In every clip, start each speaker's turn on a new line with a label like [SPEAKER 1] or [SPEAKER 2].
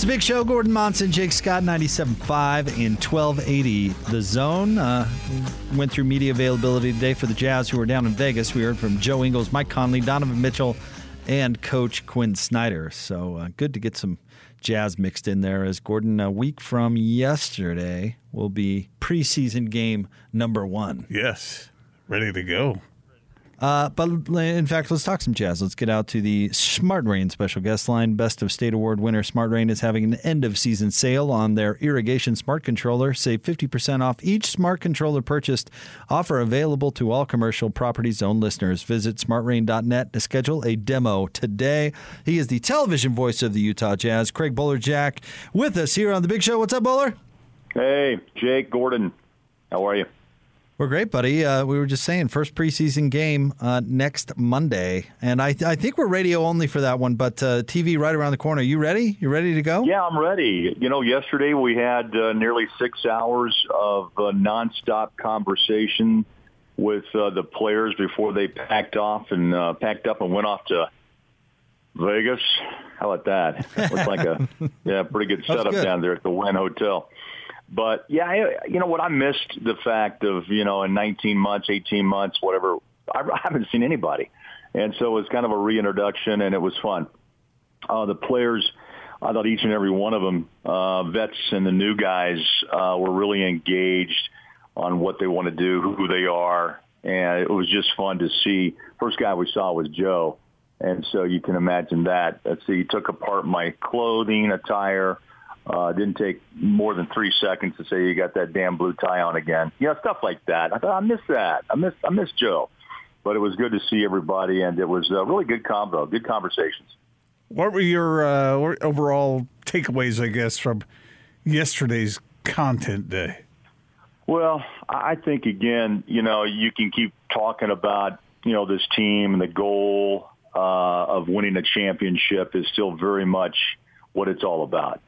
[SPEAKER 1] It's a big show. Gordon Monson, Jake Scott, 97.5 in 1280 The Zone. Uh, went through media availability today for the Jazz, who are down in Vegas. We heard from Joe Ingles, Mike Conley, Donovan Mitchell, and Coach Quinn Snyder. So uh, good to get some Jazz mixed in there. As Gordon, a week from yesterday will be preseason game number one.
[SPEAKER 2] Yes, ready to go.
[SPEAKER 1] Uh, but in fact, let's talk some jazz. Let's get out to the Smart Rain special guest line. Best of State Award winner Smart Rain is having an end of season sale on their irrigation smart controller. Save 50% off each smart controller purchased. Offer available to all commercial property zone listeners. Visit smartrain.net to schedule a demo today. He is the television voice of the Utah Jazz, Craig Bolerjack with us here on The Big Show. What's up, Bowler?
[SPEAKER 3] Hey, Jake Gordon. How are you?
[SPEAKER 1] We're great, buddy. Uh, we were just saying, first preseason game uh, next Monday, and I, th- I think we're radio only for that one, but uh, TV right around the corner. You ready? You ready to go?
[SPEAKER 3] Yeah, I'm ready. You know, yesterday we had uh, nearly six hours of uh, nonstop conversation with uh, the players before they packed off and uh, packed up and went off to Vegas. How about that? Looks like a yeah, pretty good setup
[SPEAKER 1] good.
[SPEAKER 3] down there at the Wynn Hotel. But yeah, I, you know what? I missed the fact of you know in 19 months, 18 months, whatever. I, I haven't seen anybody, and so it was kind of a reintroduction, and it was fun. Uh, the players, I thought each and every one of them, uh, vets and the new guys, uh, were really engaged on what they want to do, who they are, and it was just fun to see. First guy we saw was Joe, and so you can imagine that. Let's see, he took apart my clothing, attire uh, didn't take more than three seconds to say you got that damn blue tie on again. You know, stuff like that. I thought I miss that. I miss I miss Joe, but it was good to see everybody, and it was a really good combo, good conversations.
[SPEAKER 2] What were your uh, overall takeaways, I guess, from yesterday's content day?
[SPEAKER 3] Well, I think again, you know, you can keep talking about you know this team and the goal uh, of winning a championship is still very much what it's all about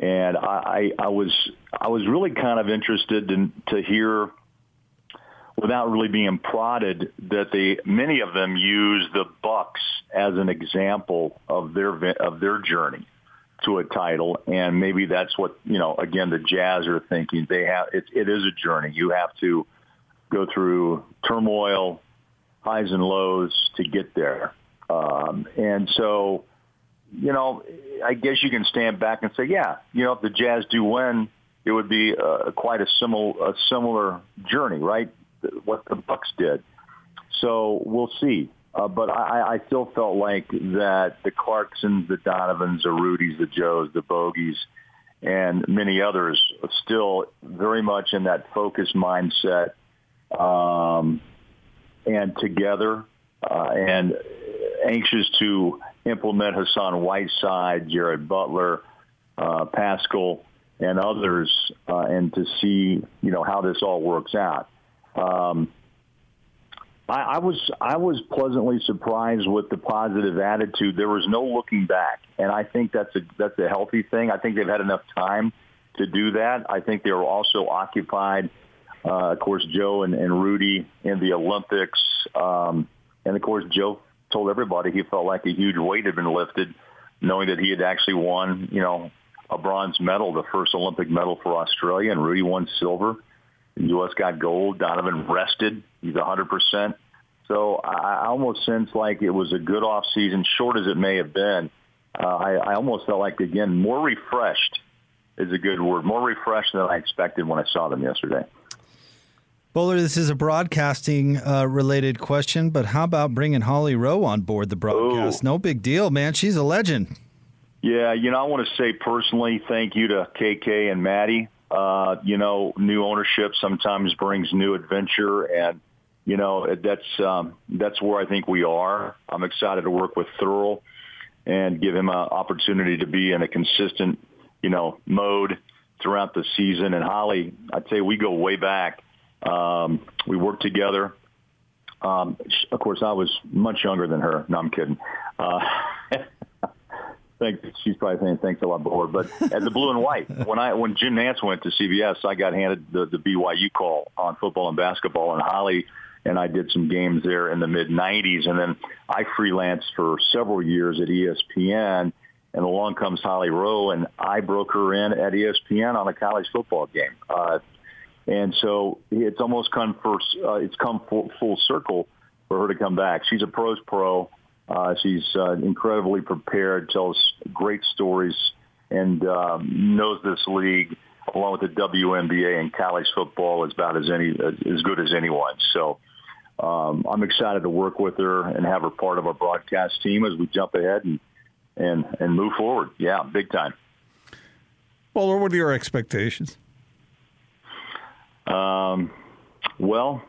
[SPEAKER 3] and I, I, was I was really kind of interested in, to hear, without really being prodded, that they many of them use the Bucks as an example of their of their journey to a title, and maybe that's what you know. Again, the Jazz are thinking they have it, it is a journey. You have to go through turmoil, highs and lows to get there, um, and so you know, I guess you can stand back and say, yeah, you know, if the Jazz do win, it would be uh, quite a similar a similar journey, right? What the Bucks did. So we'll see. Uh, but I, I still felt like that the Clarksons, the Donovans, the Rudies, the Joes, the Bogies, and many others still very much in that focused mindset um, and together uh, and anxious to implement Hassan Whiteside, Jared Butler, uh, Paschall, and others, uh, and to see you know how this all works out. Um, I, I was I was pleasantly surprised with the positive attitude. There was no looking back, and I think that's a that's a healthy thing. I think they've had enough time to do that. I think they were also occupied. Uh, of course, Joe and, and Rudy in the Olympics, um, and of course, Joe told everybody he felt like a huge weight had been lifted, knowing that he had actually won, you know, a bronze medal, the first Olympic medal for Australia, and Rudy won silver. The U.S. got gold. Donovan rested. He's 100%. So I almost sense like it was a good off season, short as it may have been. Uh, I, I almost felt like, again, more refreshed is a good word, more refreshed than I expected when I saw them yesterday.
[SPEAKER 1] Bowler, this is a broadcasting uh, related question, but how about bringing Holly Rowe on board the broadcast?
[SPEAKER 3] Ooh.
[SPEAKER 1] No big deal, man. She's a legend.
[SPEAKER 3] Yeah, you know, I want to say personally thank you to KK and Maddie. Uh, you know, new ownership sometimes brings new adventure, and you know, that's um, that's where I think we are. I'm excited to work with Thurl and give him an opportunity to be in a consistent, you know, mode throughout the season. And Holly, I'd say we go way back. Um, we worked together. Um, of course, I was much younger than her. No, I'm kidding. Uh, think she's probably saying thanks a lot, board. But at the blue and white, when I when Jim Nantz went to CBS, I got handed the, the BYU call on football and basketball, and Holly and I did some games there in the mid '90s, and then I freelanced for several years at ESPN. And along comes Holly Rowe, and I broke her in at ESPN on a college football game. Uh, and so it's almost come first. Uh, it's come full, full circle for her to come back. She's a pros pro. Uh, she's uh, incredibly prepared, tells great stories, and um, knows this league along with the WNBA and college football is about as any as good as anyone. So um, I'm excited to work with her and have her part of our broadcast team as we jump ahead and and and move forward. Yeah, big time.
[SPEAKER 2] Well, what are your expectations?
[SPEAKER 3] Um, well,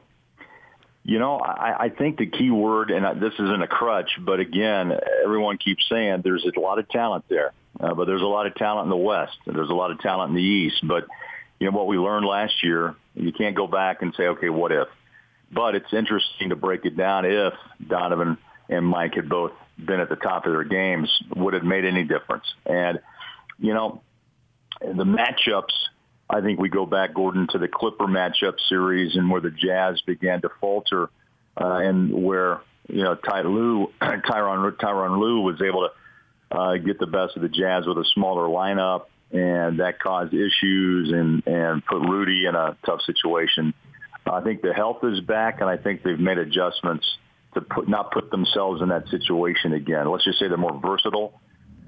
[SPEAKER 3] you know, I, I think the key word, and this isn't a crutch, but again, everyone keeps saying there's a lot of talent there, uh, but there's a lot of talent in the West. There's a lot of talent in the East. But, you know, what we learned last year, you can't go back and say, okay, what if? But it's interesting to break it down if Donovan and Mike had both been at the top of their games, would it made any difference? And, you know, the matchups – I think we go back, Gordon, to the Clipper matchup series and where the Jazz began to falter, uh, and where you know Ty Lue, Tyronn Tyronn Lue was able to uh, get the best of the Jazz with a smaller lineup, and that caused issues and and put Rudy in a tough situation. I think the health is back, and I think they've made adjustments to put not put themselves in that situation again. Let's just say they're more versatile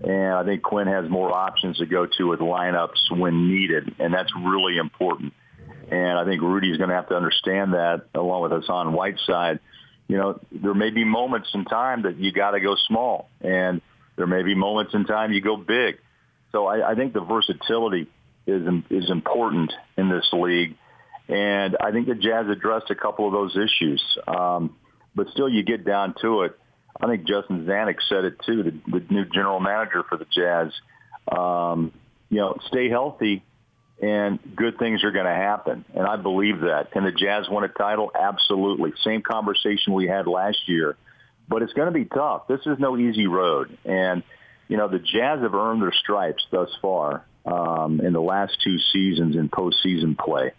[SPEAKER 3] and I think Quinn has more options to go to with lineups when needed, and that's really important. And I think Rudy's going to have to understand that, along with Hassan Whiteside. You know, there may be moments in time that you got to go small, and there may be moments in time you go big. So I, I think the versatility is is important in this league, and I think the Jazz addressed a couple of those issues. Um, but still, you get down to it I think Justin Zanik said it too, the, the new general manager for the Jazz. Um, you know, stay healthy and good things are going to happen. And I believe that. Can the Jazz win a title? Absolutely. Same conversation we had last year. But it's going to be tough. This is no easy road. And, you know, the Jazz have earned their stripes thus far um, in the last two seasons in postseason play.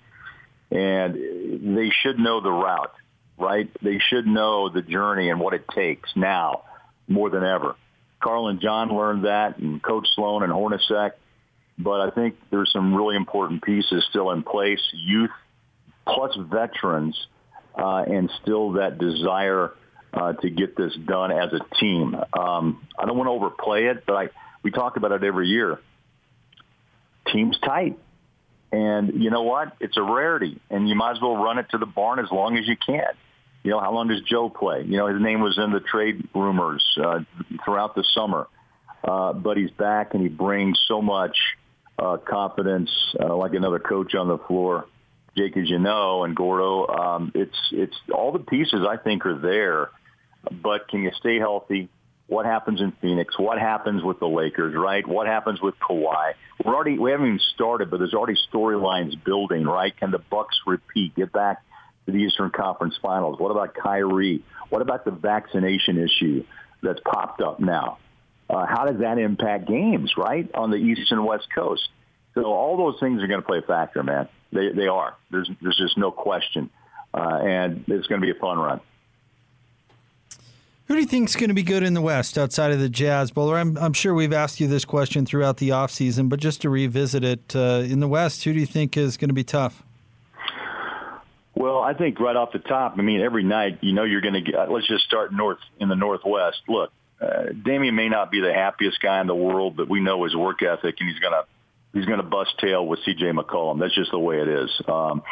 [SPEAKER 3] And they should know the route right? They should know the journey and what it takes now more than ever. Karl and John learned that, and Coach Sloan and Hornacek. But I think there's some really important pieces still in place, youth plus veterans, uh, and still that desire uh, to get this done as a team. Um, I don't want to overplay it, but I, we talk about it every year. Team's tight. And you know what? It's a rarity, and you might as well run it to the barn as long as you can. You know, how long does Joe play? You know, his name was in the trade rumors uh, throughout the summer, uh, but he's back and he brings so much uh, confidence, uh, like another coach on the floor. Jake, as you know, and Gordo, um, it's it's all the pieces I think are there, but can you stay healthy? What happens in Phoenix? What happens with the Lakers? Right? What happens with Kawhi? We're already we haven't even started, but there's already storylines building. Right? Can the Bucks repeat? Get back to the Eastern Conference Finals? What about Kyrie? What about the vaccination issue that's popped up now? Uh, how does that impact games, right, on the East and West Coast? So all those things are going to play a factor, man. They, they are. There's, there's just no question. Uh, and it's going to be a fun run.
[SPEAKER 1] Who do you think is going to be good in the West outside of the Jazz Bowler? I'm, I'm sure we've asked you this question throughout the offseason, but just to revisit it, uh, in the West, who do you think is going to be tough?
[SPEAKER 3] Well, I think right off the top, I mean, every night, you know, you're going to get, let's just start north in the Northwest. Look, uh, Damian may not be the happiest guy in the world, but we know his work ethic and he's going to, he's going to bust tail with CJ McCollum. That's just the way it is. Um,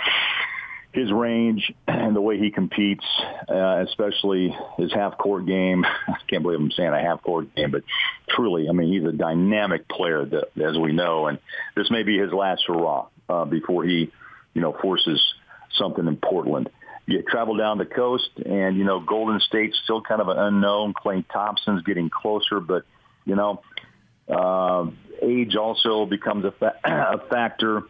[SPEAKER 3] his range and the way he competes, uh, especially his half court game. I can't believe I'm saying a half court game, but truly, I mean, he's a dynamic player that, as we know, and this may be his last hurrah uh, before he, you know, forces something in Portland. you travel down the coast, and you know Golden State's still kind of an unknown. Klay Thompson's getting closer, but you know uh, age also becomes a, fa- a factor.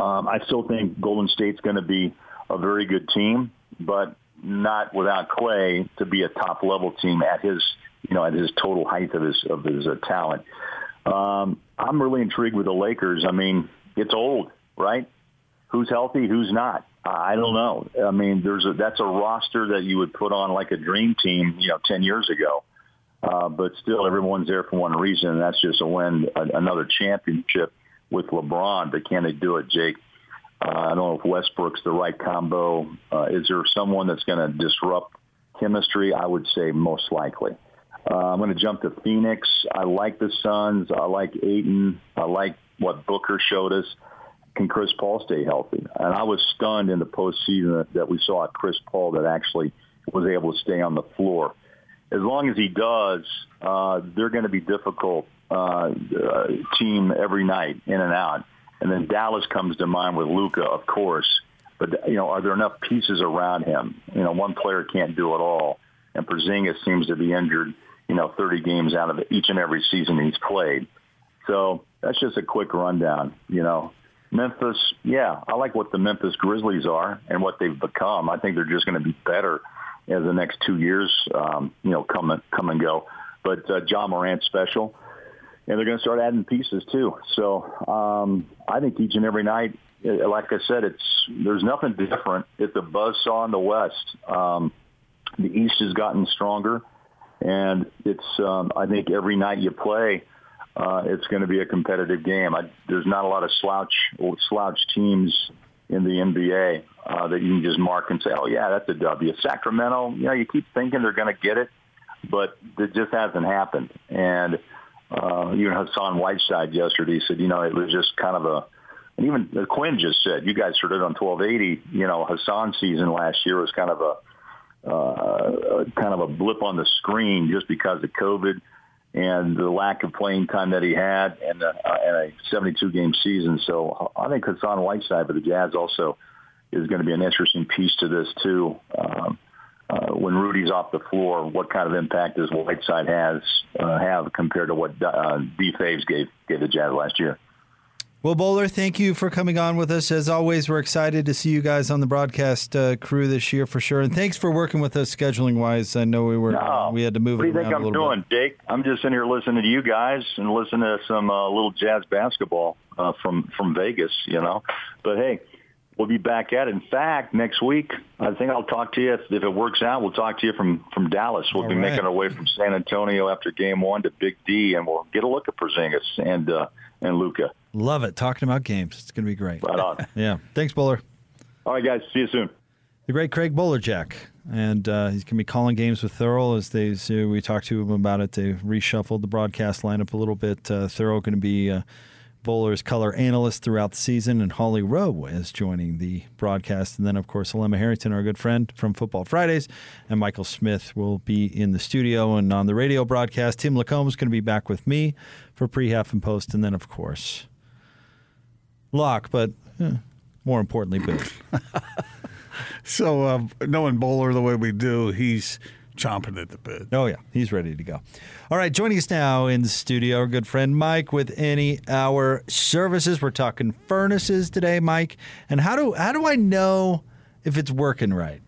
[SPEAKER 3] Um, I still think Golden State's going to be a very good team, but not without Klay to be a top level team at his you know at his total height of his of his uh, talent. Um, I'm really intrigued with the Lakers. I mean, it's old, right? Who's healthy? Who's not? I don't know. I mean, there's a that's a roster that you would put on like a dream team, you know, ten years ago. Uh, but still, everyone's there for one reason, and that's just to win a, another championship with LeBron. But can they do it, Jake? Uh, I don't know if Westbrook's the right combo. Uh, is there someone that's going to disrupt chemistry? I would say most likely. Uh, I'm going to jump to Phoenix. I like the Suns. I like Ayton. I like what Booker showed us. Can Chris Paul stay healthy? And I was stunned in the postseason that, that we saw Chris Paul that actually was able to stay on the floor. As long as he does, uh, they're going to be difficult uh, team every night, in and out. And then Dallas comes to mind with Luka, of course. But you know, are there enough pieces around him? You know, one player can't do it all, and Porzingis seems to be injured you know, 30 games out of each and every season he's played. So that's just a quick rundown. You know, Memphis, yeah, I like what the Memphis Grizzlies are and what they've become. I think they're just going to be better as the next two years, um, you know, come come and go. But uh, Ja Morant's special, and they're going to start adding pieces too. So um, I think each and every night, uh, like I said, it's there's nothing different. It's a buzz saw in the West. Um, the East has gotten stronger and it's um, I think every night you play, uh, it's going to be a competitive game. I, there's not a lot of slouch slouch teams in the NBA uh, that you can just mark and say, oh yeah, that's a W. Sacramento, you know, you keep thinking they're going to get it, but it just hasn't happened. And uh, even Hassan Whiteside yesterday said, you know, it was just kind of a and even Quinn just said, you guys it on 1280, you know, Hassan's season last year was kind of a uh, kind of a blip on the screen just because of COVID and the lack of playing time that he had and, uh, and a 72 game season. So I think Hassan Whiteside for the Jazz also is going to be an interesting piece to this too. Um, uh, when Rudy's off the floor, what kind of impact does Whiteside has uh, have compared to what uh, D. Faves gave gave the Jazz last year?
[SPEAKER 1] Well, Bowler, thank you for coming on with us. As always, we're excited to see you guys on the broadcast uh, crew this year for sure. And thanks for working with us scheduling wise. I know we were no. we had to move.
[SPEAKER 3] What do you
[SPEAKER 1] think
[SPEAKER 3] I'm doing,
[SPEAKER 1] bit.
[SPEAKER 3] Jake? I'm just in here listening to you guys and listening to some uh, little jazz basketball uh, from from Vegas. You know, but hey, we'll be back at it. In fact, next week, I think I'll talk to you if, if it works out. We'll talk to you from from Dallas. We'll All be right. making our way from San Antonio after Game One to Big D, and we'll get a look at Porzingis and uh, and Luka.
[SPEAKER 1] Love it. Talking about games. It's going to be great.
[SPEAKER 3] Right on.
[SPEAKER 1] yeah. Thanks, Bowler.
[SPEAKER 3] All right, guys. See you soon.
[SPEAKER 1] The great Craig Bolerjack. And uh, he's going to be calling games with Thurl as they so we talked to him about it. They reshuffled the broadcast lineup a little bit. Uh, Thurl going to be uh, Bowler's color analyst throughout the season, and Holly Rowe is joining the broadcast. And then, of course, Alema Harrington, our good friend from Football Fridays, and Michael Smith will be in the studio and on the radio broadcast. Tim Lacombe is going to be back with me for pre, half, and post. And then, of course, Lock, but eh, more importantly, Booth.
[SPEAKER 2] so, uh, knowing Bowler the way we do, he's chomping at the bit.
[SPEAKER 1] Oh, yeah. He's ready to go. All right. Joining us now in the studio, our good friend Mike with Any Hour Services. We're talking furnaces today, Mike. And how do, how do I know if it's working right?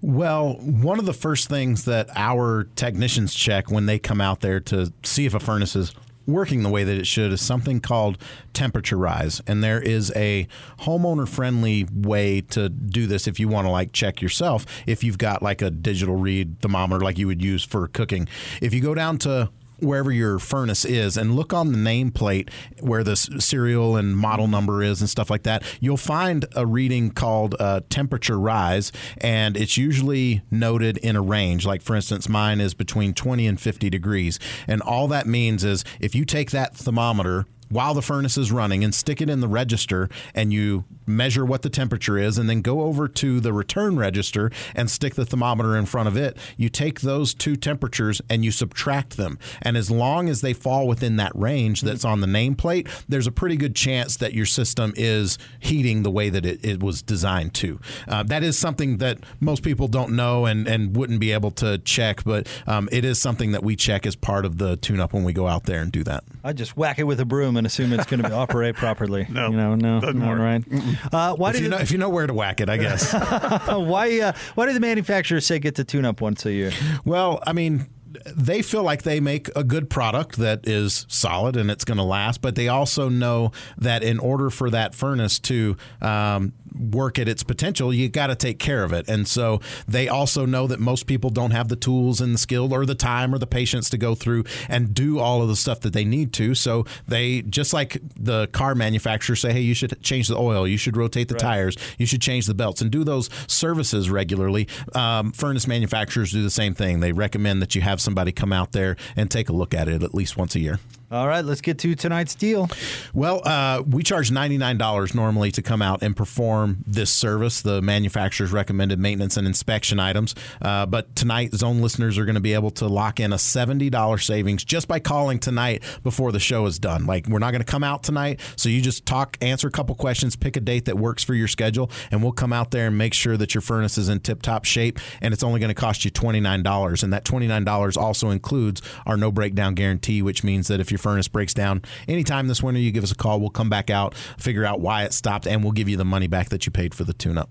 [SPEAKER 4] Well, one of the first things that our technicians check when they come out there to see if a furnace is working the way that it should is something called temperature rise. And there is a homeowner friendly way to do this if you want to like check yourself. If you've got like a digital read thermometer like you would use for cooking, if you go down to wherever your furnace is and look on the nameplate where the serial and model number is and stuff like that, you'll find a reading called uh, temperature rise, and it's usually noted in a range. Like, for instance, mine is between 20 and 50 degrees. And all that means is if you take that thermometer while the furnace is running and stick it in the register and you measure what the temperature is and then go over to the return register and stick the thermometer in front of it. You take those two temperatures and you subtract them. And as long as they fall within that range that's on the nameplate, there's a pretty good chance that your system is heating the way that it, it was designed to. Uh, that is something that most people don't know and, and wouldn't be able to check, but um, it is something that we check as part of the tune up when we go out there and do that.
[SPEAKER 1] I just whack it with a broom and assume it's going to operate properly.
[SPEAKER 2] No,
[SPEAKER 1] you know, no,
[SPEAKER 2] doesn't
[SPEAKER 1] not
[SPEAKER 2] work.
[SPEAKER 1] right. Uh, why
[SPEAKER 4] If
[SPEAKER 1] do
[SPEAKER 4] you,
[SPEAKER 1] the,
[SPEAKER 4] know, if you know where to whack it, I guess.
[SPEAKER 1] why uh, why do the manufacturers say get to tune up once a year?
[SPEAKER 4] Well, I mean, they feel like they make a good product that is solid and it's going to last, but they also know that in order for that furnace to um, work at its potential, you got to take care of it. And so they also know that most people don't have the tools and the skill or the time or the patience to go through and do all of the stuff that they need to. So they, just like the car manufacturers say, hey, you should change the oil, you should rotate the tires, you should change the belts, and do those services regularly. Um, furnace manufacturers do the same thing. They recommend that you have somebody come out there and take a look at it at least once a year.
[SPEAKER 1] All right, let's get to tonight's deal.
[SPEAKER 4] Well, uh, we charge $99 normally to come out and perform this service, the manufacturer's recommended maintenance and inspection items. Uh, but tonight, Zone listeners are going to be able to lock in a $70 savings just by calling tonight before the show is done. Like, we're not going to come out tonight, so you just talk, answer a couple questions, pick a date that works for your schedule, and we'll come out there and make sure that your furnace is in tip top shape. And it's only going to cost you $29. And that $29 also includes our no breakdown guarantee, which means that if your furnace breaks down anytime this winter, you give us a call. We'll come back out, figure out why it stopped, and we'll give you the money back that you paid for the tune up.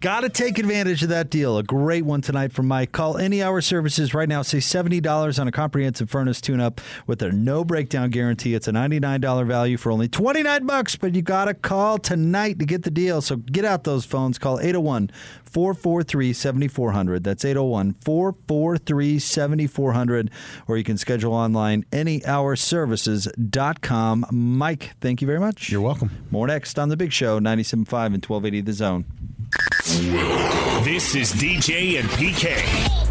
[SPEAKER 1] Got to take advantage of that deal. A great one tonight from Mike. Call any hour services right now. Say $70 on a comprehensive furnace tune up with a no breakdown guarantee. It's a $99 value for only 29 bucks, but you got to call tonight to get the deal. So get out those phones. Call 801 443 7400. That's 801 443 7400. Or you can schedule online anyhourservices.com. Mike, thank you very much.
[SPEAKER 4] You're welcome.
[SPEAKER 1] More next on The Big Show, 97.5 and 1280 The Zone.
[SPEAKER 5] This is DJ and PK.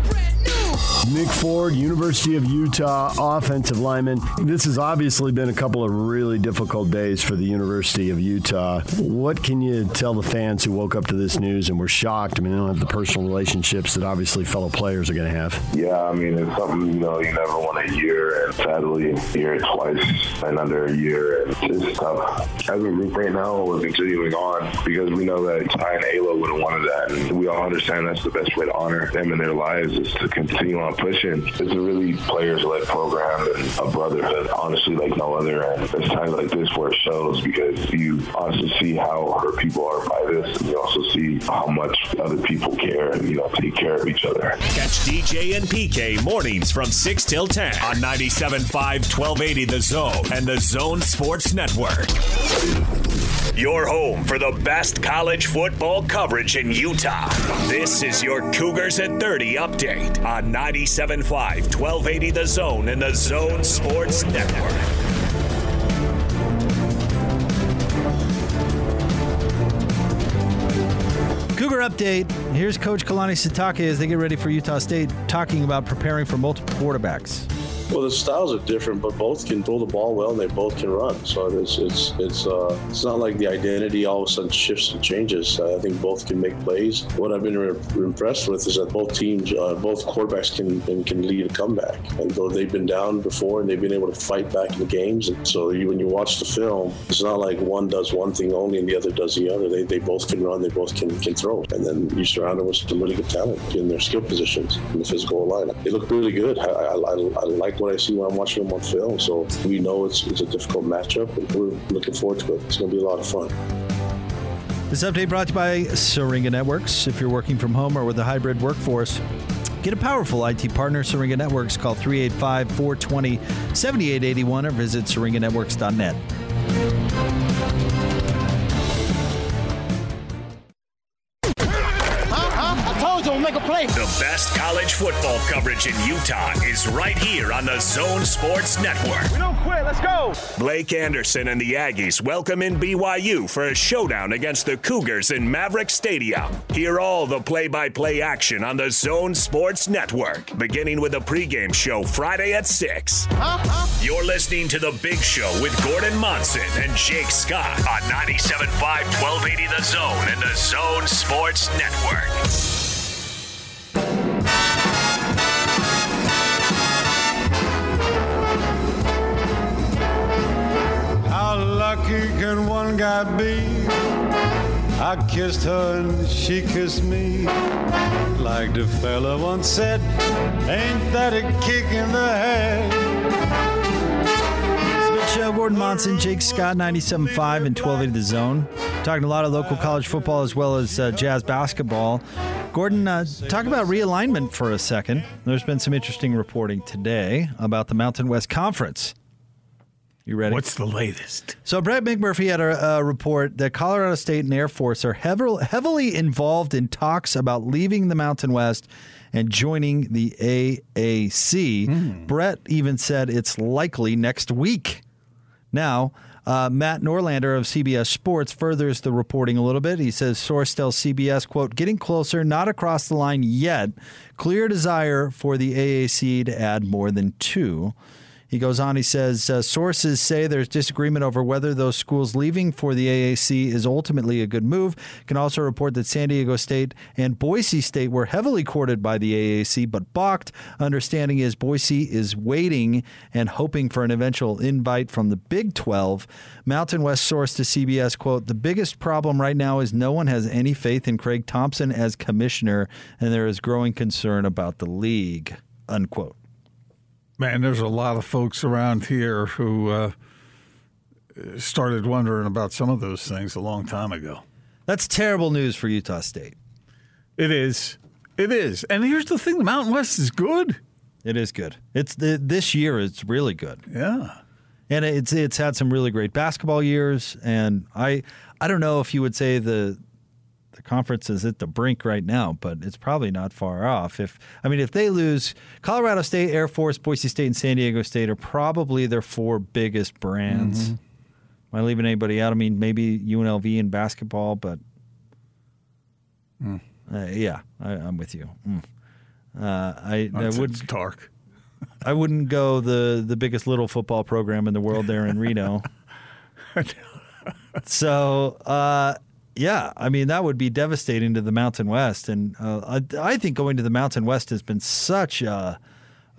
[SPEAKER 6] Nick Ford, University of Utah offensive lineman. This has obviously been a couple of really difficult days for the University of Utah. What can you tell the fans who woke up to this news and were shocked? I mean, they don't have the personal relationships that obviously fellow players are going to have.
[SPEAKER 7] Yeah, I mean, it's something, you know, you never want to hear, and sadly, hear it twice in under a year, it's tough. As a group right now, we're continuing on because we know that Ty and Ayla would have wanted that, and we all understand that's the best way to honor them in their lives is to continue on pushing. It's a really players-led program and a brotherhood, honestly, like no other, and it's times like this where it shows because you honestly see how hurt people are by this, and you also see how much other people care and, you know, take care of each other.
[SPEAKER 5] Catch DJ and PK mornings from 6 till 10 on 97.5 1280 The Zone and The Zone Sports Network. Your home for the best college football coverage in Utah. This is your Cougars at 30 update on 97.5 1280 The Zone and The Zone Sports Network.
[SPEAKER 1] Cougar update. Here's Coach Kalani Sitake as they get ready for Utah State, talking about preparing for multiple quarterbacks.
[SPEAKER 8] Well, the styles are different, but both can throw the ball well and they both can run. So it's it's it's uh, it's not like the identity all of a sudden shifts and changes. I think both can make plays. What I've been re- impressed with is that both teams, uh, both quarterbacks can can, lead a comeback. And though they've been down before and they've been able to fight back in the games, and so you, when you watch the film, it's not like one does one thing only and the other does the other. They, they both can run, they both can can throw, and then you surround them with some really good talent in their skill positions in the physical line. They look really good. I, I, I, I like what I see when I'm watching them on film. So we know it's, it's a difficult matchup, and we're looking forward to it. It's going to be a lot of fun.
[SPEAKER 1] This update brought to you by Syringa Networks. If you're working from home or with a hybrid workforce, get a powerful IT partner, Syringa Networks. Call 385 420 7881 or visit syringanetworks.net.
[SPEAKER 9] make a play.
[SPEAKER 5] The best college football coverage in Utah is right here on the Zone Sports Network.
[SPEAKER 9] We don't quit. Let's go.
[SPEAKER 5] Blake Anderson and the Aggies welcome in BYU for a showdown against the Cougars in Maverick Stadium. Hear all the play by play action on the Zone Sports Network, beginning with a pregame show Friday at 6. You're listening to The Big Show with Gordon Monson and Jake Scott on 97.5 1280 The Zone and the Zone Sports Network.
[SPEAKER 10] Lucky can one guy be? I kissed her and she kissed me. Like the fella once said, ain't that a kick in the head?
[SPEAKER 1] Show, Gordon Monson, Jake Scott, 97.5 and 1280 The Zone. Talking a lot of local college football as well as uh, jazz basketball. Gordon, uh, talk about realignment for a second. There's been some interesting reporting today about the Mountain West Conference. You ready?
[SPEAKER 2] What's the latest?
[SPEAKER 1] So Brett McMurphy had a, a report that Colorado State and Air Force are heavily, heavily involved in talks about leaving the Mountain West and joining the AAC. Brett even said it's likely next week. Now, uh, Matt Norlander of CBS Sports furthers the reporting a little bit. He says source tells CBS, quote, getting closer, not across the line yet. Clear desire for the AAC to add more than two. He goes on, he says, uh, sources say there's disagreement over whether those schools leaving for the AAC is ultimately a good move. Can also report that San Diego State and Boise State were heavily courted by the AAC but balked. Understanding is Boise is waiting and hoping for an eventual invite from the Big 12. Mountain West source to CBS, quote, the biggest problem right now is no one has any faith in Craig Thompson as commissioner, and there is growing concern about the league, unquote.
[SPEAKER 2] Man, there's a lot of folks around here who uh, started wondering about some of those things a long time ago.
[SPEAKER 1] That's terrible news for Utah State.
[SPEAKER 2] It is. It is. And here's the thing the Mountain West is good.
[SPEAKER 1] It is good. It's the, this year. It's really good.
[SPEAKER 2] Yeah.
[SPEAKER 1] and it's it's had some really great basketball years. And I I don't know if you would say the the conference is at the brink right now, but it's probably not far off. If I mean, if they lose, Colorado State, Air Force, Boise State, and San Diego State are probably their four biggest brands. Am I leaving anybody out? I mean, maybe UNLV in basketball, but uh, yeah, I, I'm with you. Mm. Uh, I, I would
[SPEAKER 2] dark.
[SPEAKER 1] I wouldn't go the the biggest little football program in the world there in Reno. so uh, yeah, I mean that would be devastating to the Mountain West, and uh, I, I think going to the Mountain West has been such a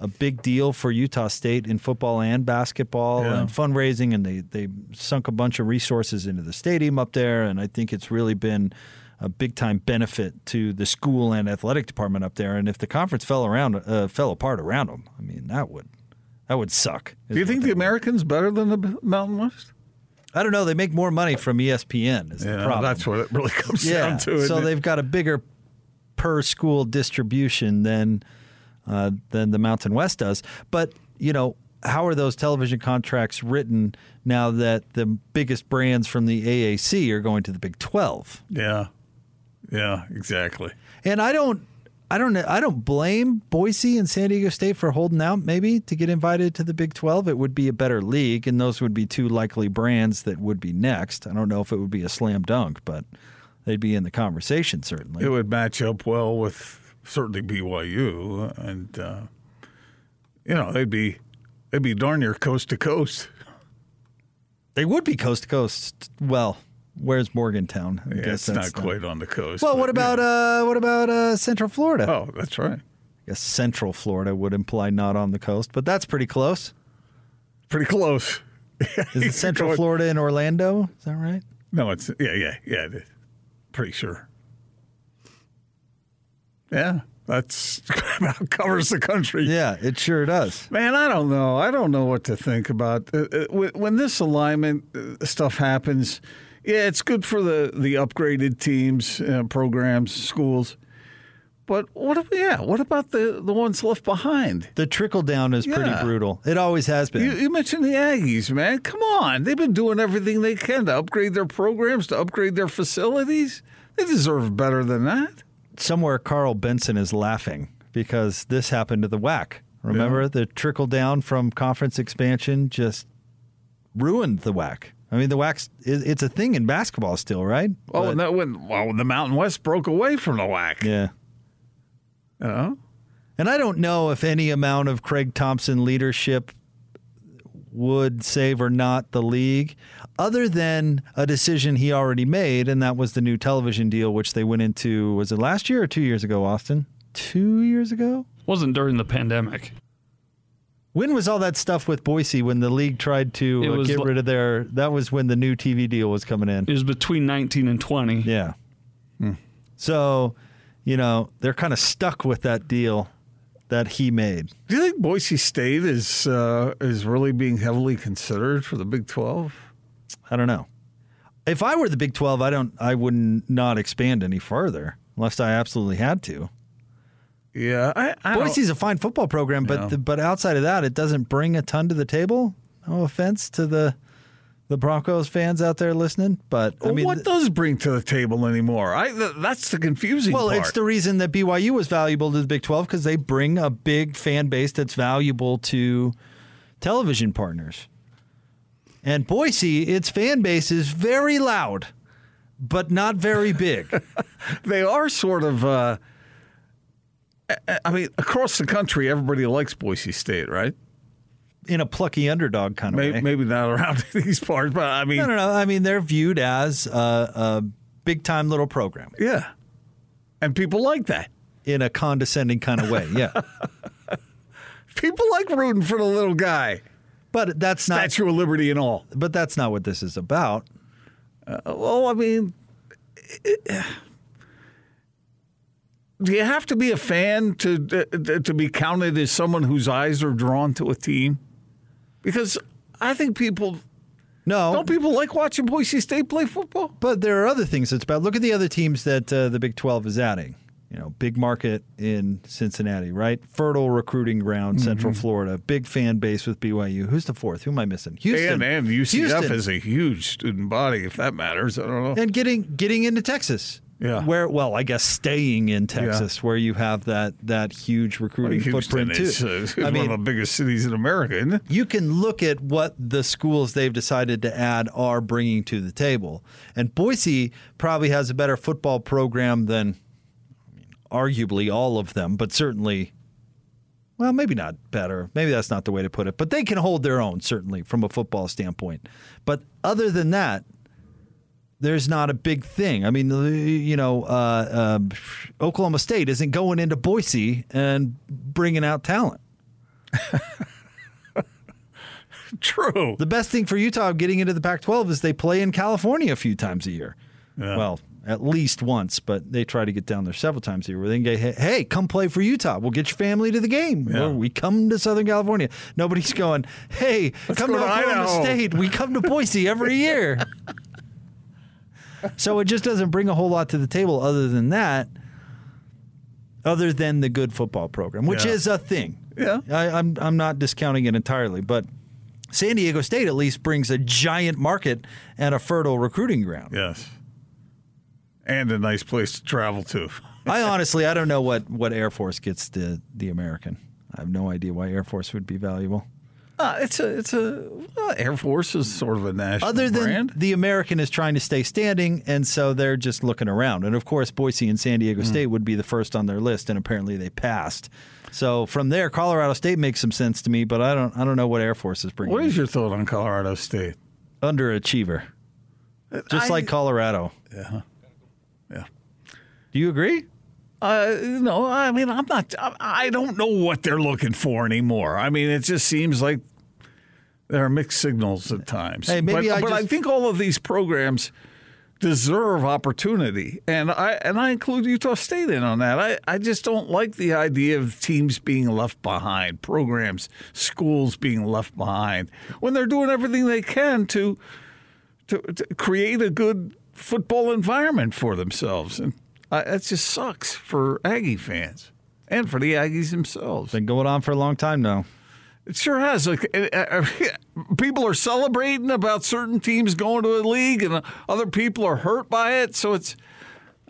[SPEAKER 1] a big deal for Utah State in football and basketball
[SPEAKER 2] Yeah.
[SPEAKER 1] and fundraising, and they they sunk a bunch of resources into the stadium up there, and I think it's really been a big time benefit to the school and athletic department up there. And if the conference fell around uh, fell apart around them, I mean that would that would suck.
[SPEAKER 2] Do you think the Americans better than the Mountain West?
[SPEAKER 1] I don't know. They make more money from ESPN. Is the
[SPEAKER 2] Yeah,
[SPEAKER 1] problem?
[SPEAKER 2] that's what it really comes
[SPEAKER 1] yeah.
[SPEAKER 2] down to.
[SPEAKER 1] so
[SPEAKER 2] isn't it?
[SPEAKER 1] they've got a bigger per school distribution than uh, than the Mountain West does. But you know, how are those television contracts written now that the biggest brands from the AAC are going to the Big Twelve?
[SPEAKER 2] Yeah. Yeah, exactly.
[SPEAKER 1] And I don't. I don't know. I don't blame Boise and San Diego State for holding out. Maybe to get invited to the Big Twelve, it would be a better league, and those would be two likely brands that would be next. I don't know if it would be a slam dunk, but they'd be in the conversation certainly.
[SPEAKER 2] It would match up well with certainly BYU, and uh, you know they'd be they'd be darn near coast to coast.
[SPEAKER 1] They would be coast to coast. Well, where's Morgantown? I
[SPEAKER 2] Yeah,
[SPEAKER 1] guess
[SPEAKER 2] it's
[SPEAKER 1] that's
[SPEAKER 2] not quite on the coast.
[SPEAKER 1] Well, what about uh, what about uh, Central Florida?
[SPEAKER 2] Oh, that's right.
[SPEAKER 1] I guess Central Florida would imply not on the coast, but that's pretty close.
[SPEAKER 2] Pretty close.
[SPEAKER 1] Is it Central Florida in Orlando? Is that right?
[SPEAKER 2] No, it's yeah, yeah, yeah. It is. Pretty sure. Yeah, that's about covers the country.
[SPEAKER 1] Yeah, it sure does.
[SPEAKER 2] Man, I don't know. I don't know what to think about uh, uh, when- when this alignment uh, stuff happens. Yeah, it's good for the the upgraded teams, uh, programs, schools. But what? Yeah, what about the the ones left behind?
[SPEAKER 1] The trickle down is pretty brutal. It always has been.
[SPEAKER 2] You, you mentioned the Aggies, man. Come on, they've been doing everything they can to upgrade their programs, to upgrade their facilities. They deserve better than that.
[SPEAKER 1] somewhere Karl Benson is laughing because this happened to the WAC. Remember
[SPEAKER 2] Yeah.
[SPEAKER 1] the trickle down from conference expansion just ruined the WAC. I mean, the wax is, it's a thing in basketball still, right?
[SPEAKER 2] Oh,
[SPEAKER 1] But-
[SPEAKER 2] and that when well, the Mountain West broke away from the WAC.
[SPEAKER 1] yeah.
[SPEAKER 2] Uh,
[SPEAKER 1] And I don't know if any amount of Craig Thompson leadership would save or not the league, other than a decision he already made, and that was the new television deal, which they went into. Was it last year or two years ago, Austin? Two years ago?
[SPEAKER 9] Wasn't during the pandemic.
[SPEAKER 1] When was all that stuff with Boise when the league tried to uh,
[SPEAKER 9] was
[SPEAKER 1] get
[SPEAKER 9] li-
[SPEAKER 1] rid of their? That was when the new TV deal was coming in.
[SPEAKER 9] It was between 19 and 20.
[SPEAKER 1] Yeah. So, you know, they're kind of stuck with that deal that he made.
[SPEAKER 2] do you think Boise State is uh, is really being heavily considered for the Big Twelve?
[SPEAKER 1] I don't know. If I were the Big 12, I don't I wouldn't not expand any further unless I absolutely had to.
[SPEAKER 2] Yeah, I, I
[SPEAKER 1] Boise's a fine football program, but
[SPEAKER 2] Yeah.
[SPEAKER 1] the, but outside of that, it doesn't bring a ton to the table. No offense to the the Broncos fans out there listening, but I
[SPEAKER 2] Well,
[SPEAKER 1] mean,
[SPEAKER 2] what does bring to the table anymore? I th- that's the confusing
[SPEAKER 1] well,
[SPEAKER 2] part.
[SPEAKER 1] it's the reason that BYU was valuable to the Big 12 because they bring a big fan base that's valuable to television partners. And Boise, its fan base is very loud, but not very big.
[SPEAKER 2] they are sort of. Uh, I- mean, across the country, everybody likes Boise State, right?
[SPEAKER 1] in a plucky underdog kind of
[SPEAKER 2] Maybe,
[SPEAKER 1] way.
[SPEAKER 2] maybe not around these parts, but I mean,
[SPEAKER 1] No, no, no. I mean, they're viewed as a, a big time little program
[SPEAKER 2] yeah, and people like that.
[SPEAKER 1] in a condescending kind of way. Yeah.
[SPEAKER 2] People like rooting for the little guy,
[SPEAKER 1] but that's not.
[SPEAKER 2] Statue of Liberty and all.
[SPEAKER 1] But that's not what this is about.
[SPEAKER 2] Uh, well, I mean, it- do you have to be a fan to to be counted as someone whose eyes are drawn to a team? Because I think people
[SPEAKER 1] No.
[SPEAKER 2] don't people like watching Boise State play football.
[SPEAKER 1] But there are other things it's about. Look at the other teams that uh, the Big 12 is adding. You know, big market in Cincinnati, right? Fertile recruiting ground, Central
[SPEAKER 2] Mm-hmm.
[SPEAKER 1] Florida. Big fan base with BYU. Who's the fourth? Who am I missing? Houston.
[SPEAKER 2] And UCF
[SPEAKER 1] Houston.
[SPEAKER 2] is a huge student body, if that matters. I don't know.
[SPEAKER 1] and getting getting into Texas.
[SPEAKER 2] Yeah.
[SPEAKER 1] Where well, I guess staying in Texas, where you have that that huge recruiting
[SPEAKER 2] Houston
[SPEAKER 1] footprint too.
[SPEAKER 2] uh, is
[SPEAKER 1] I
[SPEAKER 2] one
[SPEAKER 1] mean,
[SPEAKER 2] of the biggest cities in America,
[SPEAKER 1] you can look at what the schools they've decided to add are bringing to the table. And Boise probably has a better football program than I mean, arguably all of them, but certainly well, maybe not better. Maybe that's not the way to put it, but they can hold their own certainly from a football standpoint. But other than that, there's not a big thing. I mean, you know, uh, uh, Oklahoma State isn't going into Boise and bringing out talent.
[SPEAKER 2] True.
[SPEAKER 1] The best thing for Utah getting into the Pac 12 is they play in California a few times a year. Well, at least once, but they try to get down there several times a year where they can get, hey, come play for Utah. We'll get your family to the game. Or we come to Southern California. Nobody's going, hey, come
[SPEAKER 2] go
[SPEAKER 1] to Oklahoma
[SPEAKER 2] Idaho."
[SPEAKER 1] State. We come to Boise every year. so it just doesn't bring a whole lot to the table other than that, other than the good football program, which
[SPEAKER 2] Yeah.
[SPEAKER 1] is a thing.
[SPEAKER 2] Yeah.
[SPEAKER 1] I, I'm, I'm not discounting it entirely, but San Diego State at least brings a giant market and a fertile recruiting ground.
[SPEAKER 2] Yes. And a nice place to travel to.
[SPEAKER 1] I honestly, I don't know what, what Air Force gets the the American. I have no idea why Air Force would be valuable.
[SPEAKER 2] Uh, it's a it's a well, Air Force is sort of a national
[SPEAKER 1] Other than
[SPEAKER 2] brand.
[SPEAKER 1] the American is trying to stay standing, and so they're just looking around. And of course, Boise and San. Diego State would be the first on their list, and apparently they passed. So from there, Colorado State makes some sense to me, but I don't I don't know what Air Force is bringing.
[SPEAKER 2] What is your thought on Colorado State?
[SPEAKER 1] underachiever? Just
[SPEAKER 2] I-
[SPEAKER 1] like Colorado.
[SPEAKER 2] Yeah. Yeah.
[SPEAKER 1] Do you agree?
[SPEAKER 2] Uh, no, I mean, I'm not. I, don't know what they're looking for anymore. I mean, it just seems like there are mixed signals at times.
[SPEAKER 1] Hey, maybe
[SPEAKER 2] but,
[SPEAKER 1] I
[SPEAKER 2] but I think all of these programs deserve opportunity, and I and I include Utah State in on that. I, I just don't like the idea of teams being left behind, programs, schools being left behind when they're doing everything they can to to, to create a good football environment for themselves, and uh, that just sucks for Aggie fans and for the Aggies themselves.
[SPEAKER 1] Been going on for a long time now.
[SPEAKER 2] It sure has. Like, uh, uh, people are celebrating about certain teams going to a league, and other people are hurt by it. So it's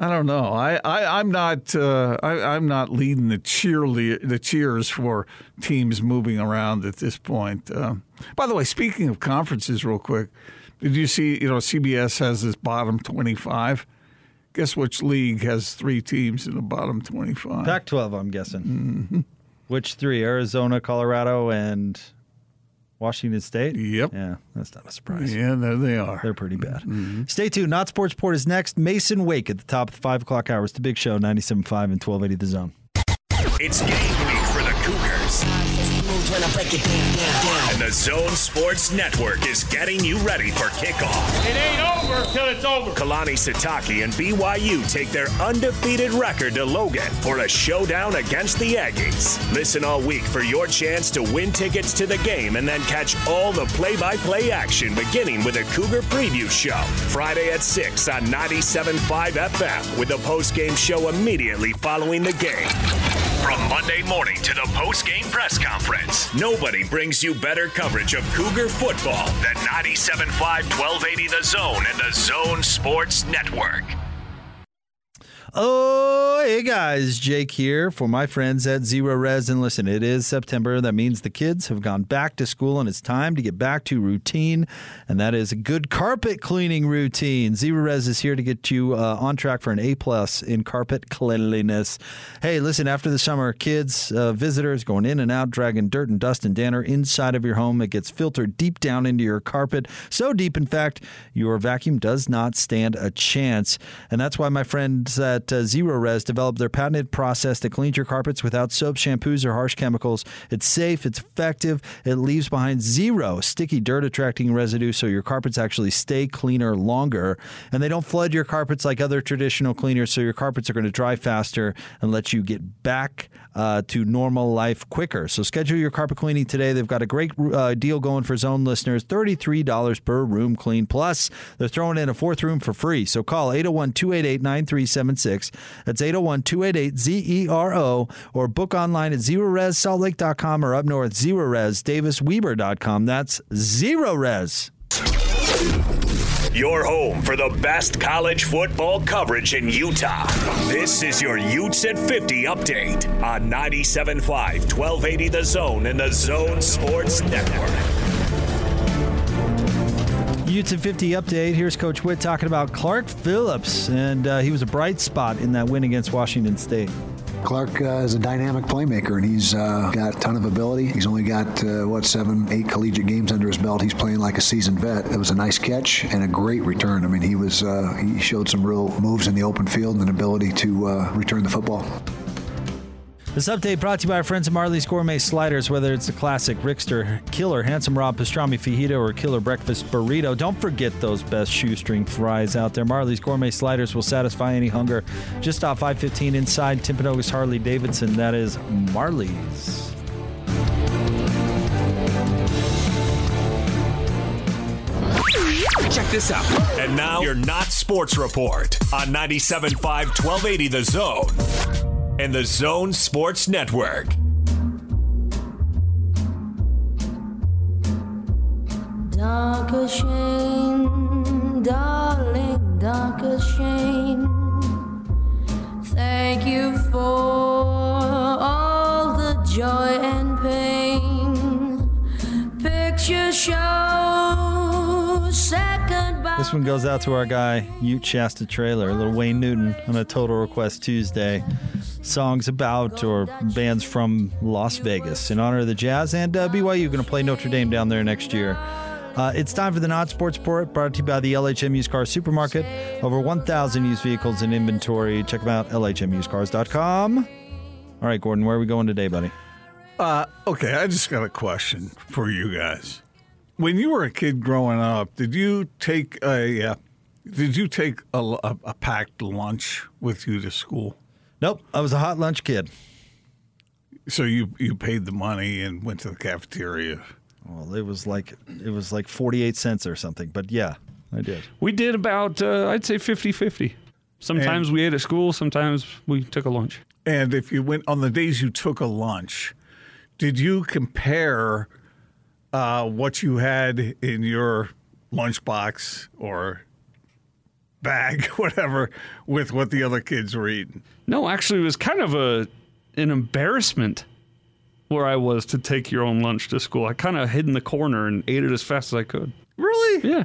[SPEAKER 2] I don't know. I, I I'm not uh, I, I'm not leading the cheerle- the cheers for teams moving around at this point. Uh, by the way, speaking of conferences, real quick, did you see? You know, CBS has this bottom 25. Guess which league has three teams in the bottom 25?
[SPEAKER 1] Pac-12, I'm guessing. Mm-hmm. Which three? Arizona, Colorado, and Washington State.
[SPEAKER 2] Yep.
[SPEAKER 1] Yeah, that's not a surprise.
[SPEAKER 2] Yeah, there they are.
[SPEAKER 1] They're pretty bad. Mm-hmm. Stay tuned. Not Sports Report is next. Mason Wake at the top of the five o'clock hours. The big show, 97.5 and 1280 The Zone.
[SPEAKER 5] It's game week for the Cougars. And the Zone Sports Network is getting you ready for kickoff.
[SPEAKER 11] It ain't over till it's over.
[SPEAKER 5] Kalani Sitake and BYU take their undefeated record to Logan for a showdown against the Aggies. Listen all week for your chance to win tickets to the game and then catch all the play-by-play action beginning with a Cougar preview show. Friday at 6 on 97.5 FM with the post-game show immediately following the game. From Monday morning to the post-game press conference, nobody brings you better coverage of Cougar football than 97.5 1280 The Zone and the Zone Sports Network.
[SPEAKER 1] Oh, hey guys, Jake here for my friends at Zerorez. And listen, it is September. That means the kids have gone back to school and it's time to get back to routine. And that is a good carpet cleaning routine. Zerorez is here to get you uh, on track for an A plus in carpet cleanliness. Hey, listen, after the summer, kids, uh, visitors going in and out, dragging dirt and dust and danner inside of your home. It gets filtered deep down into your carpet. So deep, in fact, your vacuum does not stand a chance. And that's why my friends at uh, Zerorez developed their patented process that cleans your carpets without soap, shampoos, or harsh chemicals. It's safe, it's effective, it leaves behind zero sticky dirt attracting residue so your carpets actually stay cleaner longer. And they don't flood your carpets like other traditional cleaners, so your carpets are going to dry faster and let you get back uh, to normal life quicker. So schedule your carpet cleaning today. They've got a great uh, deal going for zone listeners $33 per room clean. Plus, they're throwing in a fourth room for free. So call 801 288 9376. That's 801 288 ZERO or book online at ZerorezSaltLake.com or up north, ZerorezDavisWeber.com. That's Zerorez.
[SPEAKER 5] Your home for the best college football coverage in Utah. This is your Utes at 50 update on 97.5, 1280 The Zone and the Zone Sports Network.
[SPEAKER 1] Utes at 50 update. Here's Coach Whitt talking about Clark Phillips, and uh, he was a bright spot in that win against Washington State.
[SPEAKER 12] Clark uh, is a dynamic playmaker, and he's uh, got a ton of ability. He's only got, uh, what, seven, eight collegiate games under his belt. He's playing like a seasoned vet. It was a nice catch and a great return. I mean, he was uh, he showed some real moves in the open field and an ability to uh, return the football.
[SPEAKER 1] This update brought to you by our friends at Marley's Gourmet Sliders. Whether it's the classic Rickster, Killer, Handsome Rob Pastrami Fajita, or Killer Breakfast Burrito, don't forget those best shoestring fries out there. Marley's Gourmet Sliders will satisfy any hunger. Just off 515 inside Timpanogos Harley Davidson. That is Marley's.
[SPEAKER 5] Check this out. And now, your Not Sports Report on 97.5, 1280 The Zone and the Zone Sports Network.
[SPEAKER 13] Dark as shame, darling, dark as shame. Thank you for all the joy and pain. Picture show, second by
[SPEAKER 1] This one goes out to our guy, Ute Shasta Trailer, little Wayne Newton on a Total Request Tuesday. Songs about or bands from Las Vegas in honor of the Jazz and uh, BYU going to play Notre Dame down there next year. Uh, it's time for the Not Sports Report, brought to you by the LHM Used Car Supermarket. Over 1,000 used vehicles in inventory. Check them out, lhmusedcars.com. All right, Gordon, where are we going today, buddy?
[SPEAKER 2] Uh, okay, I just got a question for you guys. When you were a kid growing up, did you take a uh, did you take a, a, a packed lunch with you to school?
[SPEAKER 1] Nope, I was a hot lunch kid.
[SPEAKER 2] So you you paid the money and went to the cafeteria.
[SPEAKER 1] Well, it was like it was like 48 cents or something, but yeah, I did.
[SPEAKER 9] We did about, uh, I'd say 50 50. Sometimes
[SPEAKER 2] And-
[SPEAKER 9] we ate at school, sometimes we took a lunch.
[SPEAKER 2] And if you went on the days you took a lunch, did you compare uh, what you had in your lunchbox or bag, whatever, with what the other kids were eating.
[SPEAKER 9] No, actually, it was kind of a an embarrassment where I was to take your own lunch to school. I kind of hid in the corner and ate it as fast as I could.
[SPEAKER 2] Really?
[SPEAKER 9] Yeah.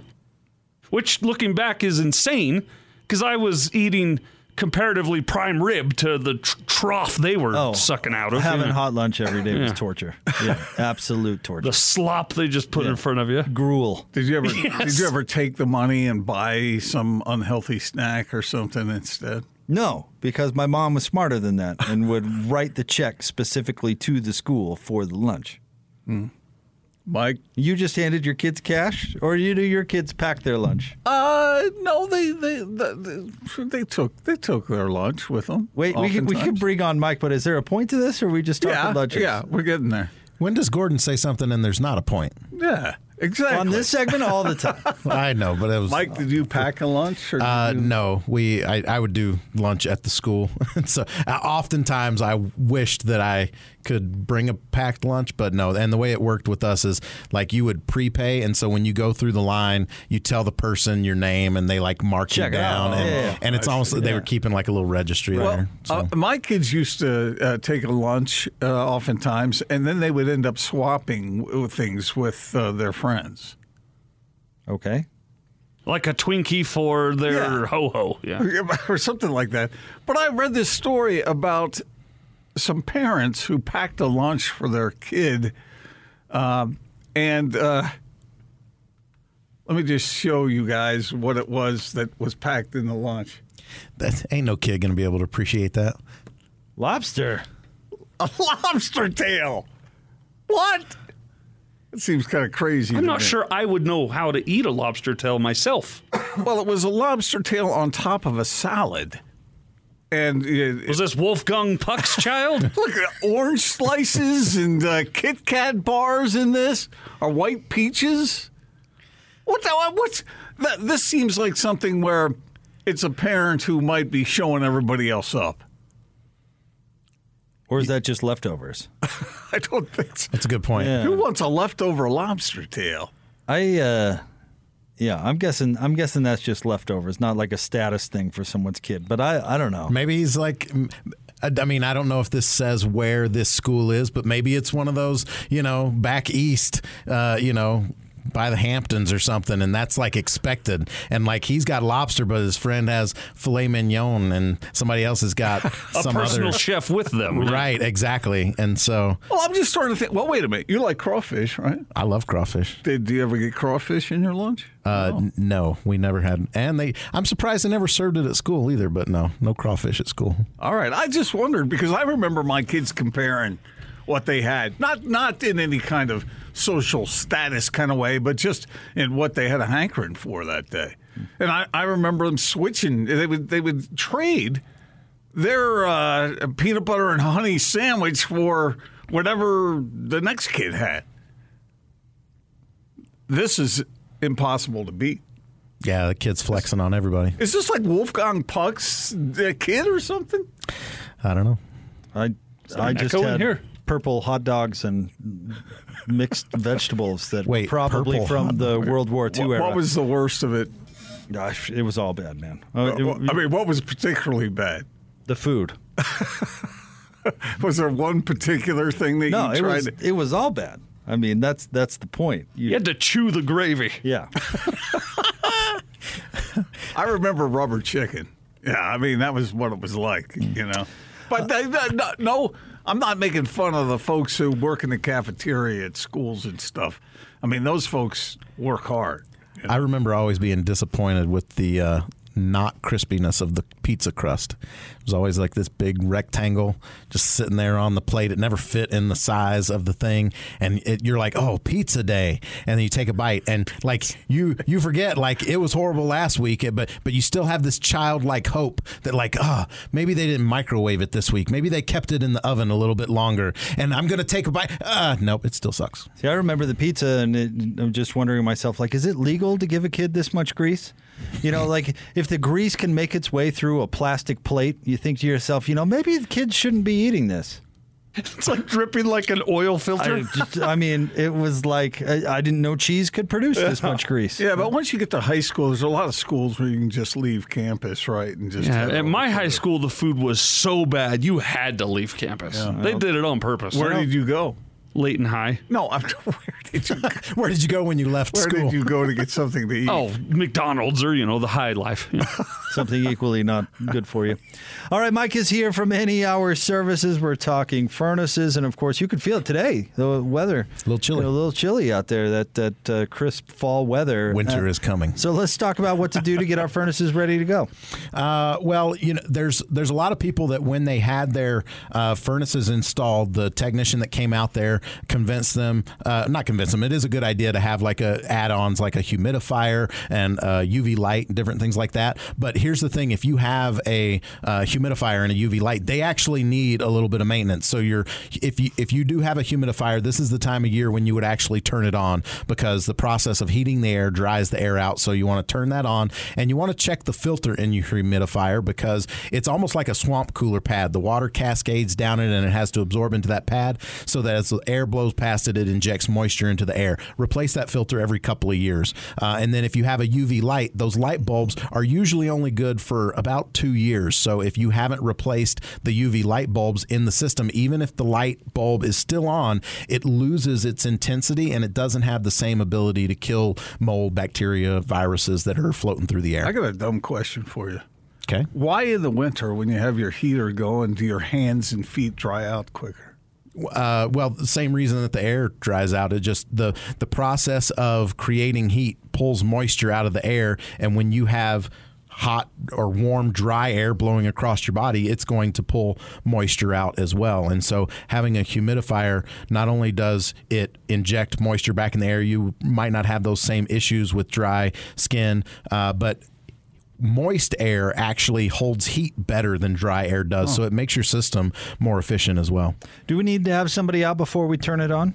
[SPEAKER 9] Which, looking back, is insane because I was eating comparatively prime rib to the tr- trough they were oh, sucking out of.
[SPEAKER 1] Having
[SPEAKER 9] yeah.
[SPEAKER 1] hot lunch every day was torture. Yeah, absolute torture.
[SPEAKER 9] The slop they just put in front of you.
[SPEAKER 1] Gruel.
[SPEAKER 2] Did you ever did you ever take the money and buy some unhealthy snack or something instead?
[SPEAKER 1] No, because my mom was smarter than that and would write the check specifically to the school for the lunch.
[SPEAKER 2] Mike,
[SPEAKER 1] you just handed your kids cash, or you do your kids pack their lunch?
[SPEAKER 2] Uh, no, they they they, they took they took their lunch with them.
[SPEAKER 1] Wait, we could, we could bring on Mike, but is there a point to this, or are we just talking
[SPEAKER 2] Yeah,
[SPEAKER 1] lunches?
[SPEAKER 2] yeah, we're getting there.
[SPEAKER 4] When does Gordon say something and there's not a point?
[SPEAKER 2] Yeah, exactly.
[SPEAKER 1] On this segment, all the time.
[SPEAKER 4] I know, but it was.
[SPEAKER 2] Mike, did you pack a lunch? Or
[SPEAKER 4] Uh,
[SPEAKER 2] you-
[SPEAKER 4] no, we I, I would do lunch at the school. so uh, oftentimes I wished that I could bring a packed lunch, but no. And the way it worked with us is like you would prepay, and so when you go through the line, you tell the person your name, and they like mark
[SPEAKER 2] Check
[SPEAKER 4] you down, and,
[SPEAKER 2] Yeah, yeah.
[SPEAKER 4] and it's almost
[SPEAKER 2] see,
[SPEAKER 4] like they were keeping like a little registry
[SPEAKER 2] Well,
[SPEAKER 4] there. So.
[SPEAKER 2] uh, my kids used to uh, take a lunch uh, oftentimes, and then they would end up swapping things with uh, their friends.
[SPEAKER 1] Okay.
[SPEAKER 9] Like a Twinkie for their ho ho. Yeah.
[SPEAKER 2] or something like that. But I read this story about some parents who packed a lunch for their kid, um, and uh, let me just show you guys what it was that was packed in the lunch.
[SPEAKER 4] that ain't no kid gonna be able to appreciate that.
[SPEAKER 1] Lobster.
[SPEAKER 2] A lobster tail. What? It seems kind of crazy.
[SPEAKER 9] I'm not
[SPEAKER 2] me.
[SPEAKER 9] sure I would know how to eat a lobster tail myself.
[SPEAKER 2] Well, it was a lobster tail on top of a salad. And it,
[SPEAKER 9] Was this Wolfgang Puck's child?
[SPEAKER 2] Look at orange slices and uh, Kit Kat bars in this. Are white peaches? What the? What's that? This seems like something where it's a parent who might be showing everybody else up.
[SPEAKER 1] Or is that just leftovers?
[SPEAKER 2] I don't think so.
[SPEAKER 4] That's a good point.
[SPEAKER 1] Yeah.
[SPEAKER 2] Who wants a leftover lobster tail?
[SPEAKER 1] I uh yeah, I'm guessing I'm guessing that's just leftovers, not like a status thing for someone's kid. But I I don't know.
[SPEAKER 4] Maybe he's like. I mean, I don't know if this says where this school is, but maybe it's one of those, you know, back east, uh, you know, by the Hamptons or something, and that's like expected. And like he's got lobster, but his friend has filet mignon, and somebody else has got
[SPEAKER 9] a
[SPEAKER 4] some
[SPEAKER 9] personal
[SPEAKER 4] other.
[SPEAKER 9] chef with them.
[SPEAKER 4] Right, exactly. And so
[SPEAKER 2] Well, I'm just starting to think. Well, wait a minute. You like crawfish, right?
[SPEAKER 4] I love crawfish.
[SPEAKER 2] Did you ever get crawfish in your lunch?
[SPEAKER 4] Uh, n- No, we never had, and they. I'm surprised they never served it at school either. But no, no crawfish at school.
[SPEAKER 2] All right, I just wondered because I remember my kids comparing what they had, not not in any kind of social status kind of way, but just in what they had a hankering for that day. And I, I remember them switching. They would they would trade their uh, peanut butter and honey sandwich for whatever the next kid had. This is impossible to beat.
[SPEAKER 4] Yeah, the kid's flexing on everybody.
[SPEAKER 2] Is this like Wolfgang Puck's uh, kid or something?
[SPEAKER 4] I don't know.
[SPEAKER 1] I I just
[SPEAKER 9] echo in
[SPEAKER 1] had
[SPEAKER 9] here?
[SPEAKER 1] Purple hot dogs and mixed vegetables that
[SPEAKER 4] Wait,
[SPEAKER 1] probably
[SPEAKER 4] purple
[SPEAKER 1] from
[SPEAKER 4] hot
[SPEAKER 1] the World War II
[SPEAKER 2] What,
[SPEAKER 1] era.
[SPEAKER 2] what was the worst of it?
[SPEAKER 1] Gosh, it was all bad, man. Uh, it-
[SPEAKER 2] I mean, what was particularly bad?
[SPEAKER 1] the food.
[SPEAKER 2] Was there one particular thing that
[SPEAKER 1] No,
[SPEAKER 2] you
[SPEAKER 1] it
[SPEAKER 2] tried?
[SPEAKER 1] was it was all bad. I mean, that's that's the point. You,
[SPEAKER 9] You had to chew the gravy.
[SPEAKER 1] yeah.
[SPEAKER 2] I remember rubber chicken. Yeah, I mean that was what it was like, you know. But they, they- no, no, I'm not making fun of the folks who work in the cafeteria at schools and stuff. I mean, those folks work hard.
[SPEAKER 4] I remember always being disappointed with the uh, not crispiness of the pizza crust. It was always like this big rectangle just sitting there on the plate. It never fit in the size of the thing, and it, you're like, "Oh, pizza day!" And then you take a bite, and like you you forget like it was horrible last week, but but you still have this childlike hope that like, ah, maybe they didn't microwave it this week. Maybe they kept it in the oven a little bit longer, and I'm gonna take a bite. Ah, nope, it still sucks.
[SPEAKER 1] See, I remember the pizza, and it, I'm just wondering myself, like, is it legal to give a kid this much grease? You know, like if the grease can make its way through a plastic plate, you think to yourself, you know, maybe the kids shouldn't be eating this.
[SPEAKER 9] It's like dripping like an oil filter.
[SPEAKER 1] I, just, I mean, it was like I, I didn't know cheese could produce this much grease.
[SPEAKER 2] Yeah, but once you get to high school, there's a lot of schools where you can just leave campus, right? And just
[SPEAKER 9] yeah, at my high school, the food was so bad you had to leave campus. they did it on purpose.
[SPEAKER 2] Where did you go?
[SPEAKER 9] Layton High.
[SPEAKER 2] No, I'm, where did you
[SPEAKER 4] Where did you go when you left
[SPEAKER 2] where
[SPEAKER 4] school?
[SPEAKER 2] did you go to get something to eat?
[SPEAKER 9] Oh, McDonald's or you know the high life. Yeah.
[SPEAKER 1] Something equally not good for you. All right, Mike is here from Any Hour Services. We're talking furnaces, and of course, you could feel it today. The weather,
[SPEAKER 4] A little chilly.
[SPEAKER 1] a little chilly out there. That that uh, crisp fall weather.
[SPEAKER 4] Winter
[SPEAKER 1] Uh,
[SPEAKER 4] is coming.
[SPEAKER 1] So let's talk about what to do to get our furnaces ready to go.
[SPEAKER 4] Uh, well, you know, there's there's a lot of people that when they had their uh, furnaces installed, the technician that came out there convinced them, uh, not convince them. It is a good idea to have like a add-ons like a humidifier and UV light and different things like that. But here's the thing: if you have a uh, humidifier and a UV light, they actually need a little bit of maintenance. So you're if you if you do have a humidifier, this is the time of year when you would actually turn it on because the process of heating the air dries the air out. So you want to turn that on and you want to check the filter in your humidifier because it's almost like a swamp cooler pad. The water cascades down it and it has to absorb into that pad so that as the air blows past it, it injects moisture into the air. Replace that filter every couple of years. Uh, and then if you have a UV light, those light bulbs are usually only good for about two years. So if you haven't replaced the UV light bulbs in the system, even if the light bulb is still on, it loses its intensity and it doesn't have the same ability to kill mold, bacteria, viruses that are floating through the air.
[SPEAKER 2] I got a dumb question for you.
[SPEAKER 4] Okay.
[SPEAKER 2] Why in the winter, when you have your heater going, do your hands and feet dry out quicker?
[SPEAKER 4] Uh, well, the same reason that the air dries out. It just the the process of creating heat pulls moisture out of the air, and when you have hot or warm dry air blowing across your body it's going to pull moisture out as well and so having a humidifier not only does it inject moisture back in the air you might not have those same issues with dry skin uh, but moist air actually holds heat better than dry air does so it makes your system more efficient as well
[SPEAKER 1] Do we need to have somebody out before we turn it on?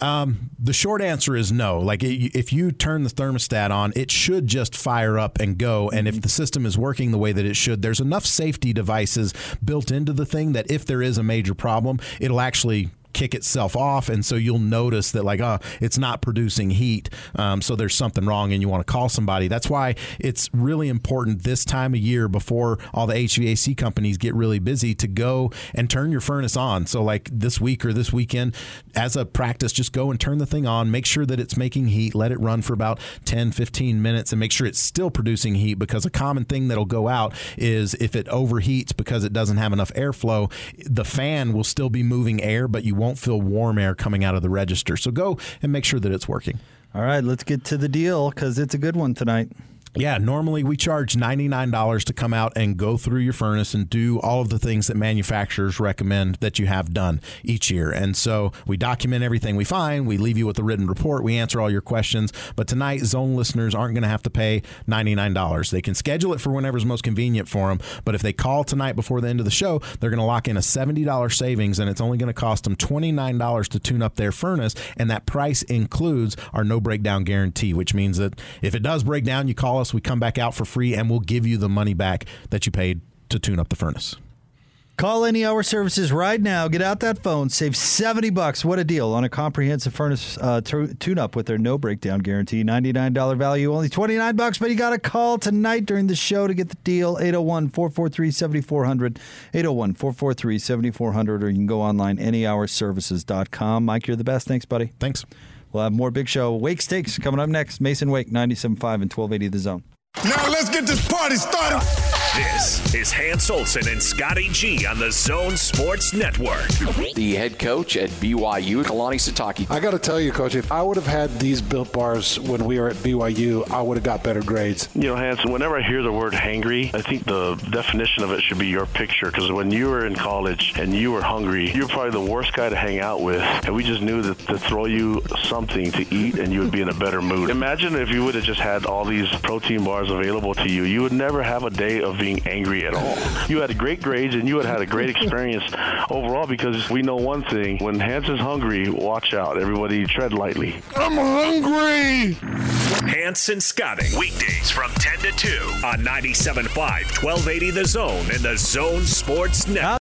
[SPEAKER 4] um, the short answer is no. Like if you turn the thermostat on, it should just fire up and go. And if the system is working the way that it should, there's enough safety devices built into the thing that if there is a major problem, it'll actually kick itself off. And so you'll notice that like oh it's not producing heat. Um, so there's something wrong and you want to call somebody. That's why it's really important this time of year before all the hvac companies get really busy to go and turn your furnace on. So like this week or this weekend as a practice just go and turn the thing on. Make sure that it's making heat. Let it run for about 10 15 minutes and make sure it's still producing heat because a common thing that'll go out is if it overheats because it doesn't have enough airflow the fan will still be moving air but you won't feel warm air coming out of the register so go and make sure that it's working
[SPEAKER 1] All right, let's get to the deal because it's a good one tonight.
[SPEAKER 4] Yeah, normally we charge $99 to come out and go through your furnace and do all of the things that manufacturers recommend that you have done each year. And so we document everything we find, we leave you with a written report, we answer all your questions. But tonight, zone listeners aren't going to have to pay $99. They can schedule it for whenever's most convenient for them. But if they call tonight before the end of the show, they're going to lock in a $70 savings and it's only going to cost them $29 to tune up their furnace. And that price includes our no breakdown guarantee, which means that if it does break down, you call us, we come back out for free, and we'll give you the money back that you paid to tune up the furnace.
[SPEAKER 1] Call any hour services right now. Get out that phone. Save 70 bucks. What a deal on a comprehensive furnace uh, tu- tune up with their no breakdown guarantee. $99 value, only 29 bucks, but you got to call tonight during the show to get the deal. 801 443 7400. 801 443 7400, or you can go online, anyhourservices.com. Mike, you're the best. Thanks, buddy.
[SPEAKER 4] Thanks.
[SPEAKER 1] We'll have more big show. Wake Stakes coming up next. Mason Wake, 97.5 and 1280 The Zone.
[SPEAKER 14] Now let's get this party started.
[SPEAKER 5] This is Hans Olsen and Scotty G on the Zone Sports Network.
[SPEAKER 15] The head coach at BYU, Kalani Sitake.
[SPEAKER 16] I got to tell you, Coach, if I would have had these built bars when we were at BYU, I would have got better grades.
[SPEAKER 17] You know, Hans, whenever I hear the word hangry, I think the definition of it should be your picture. Because when you were in college and you were hungry, you were probably the worst guy to hang out with. And we just knew that to throw you something to eat and you would be in a better mood. Imagine if you would have just had all these protein bars available to you. You would never have a day of being angry at all. You had great grades and you had had a great experience overall because we know one thing. When Hanson's hungry, watch out. Everybody tread lightly.
[SPEAKER 14] I'm hungry.
[SPEAKER 5] Hanson Scotting. Weekdays from 10 to 2 on 97.5, 1280 The Zone and the Zone Sports Network.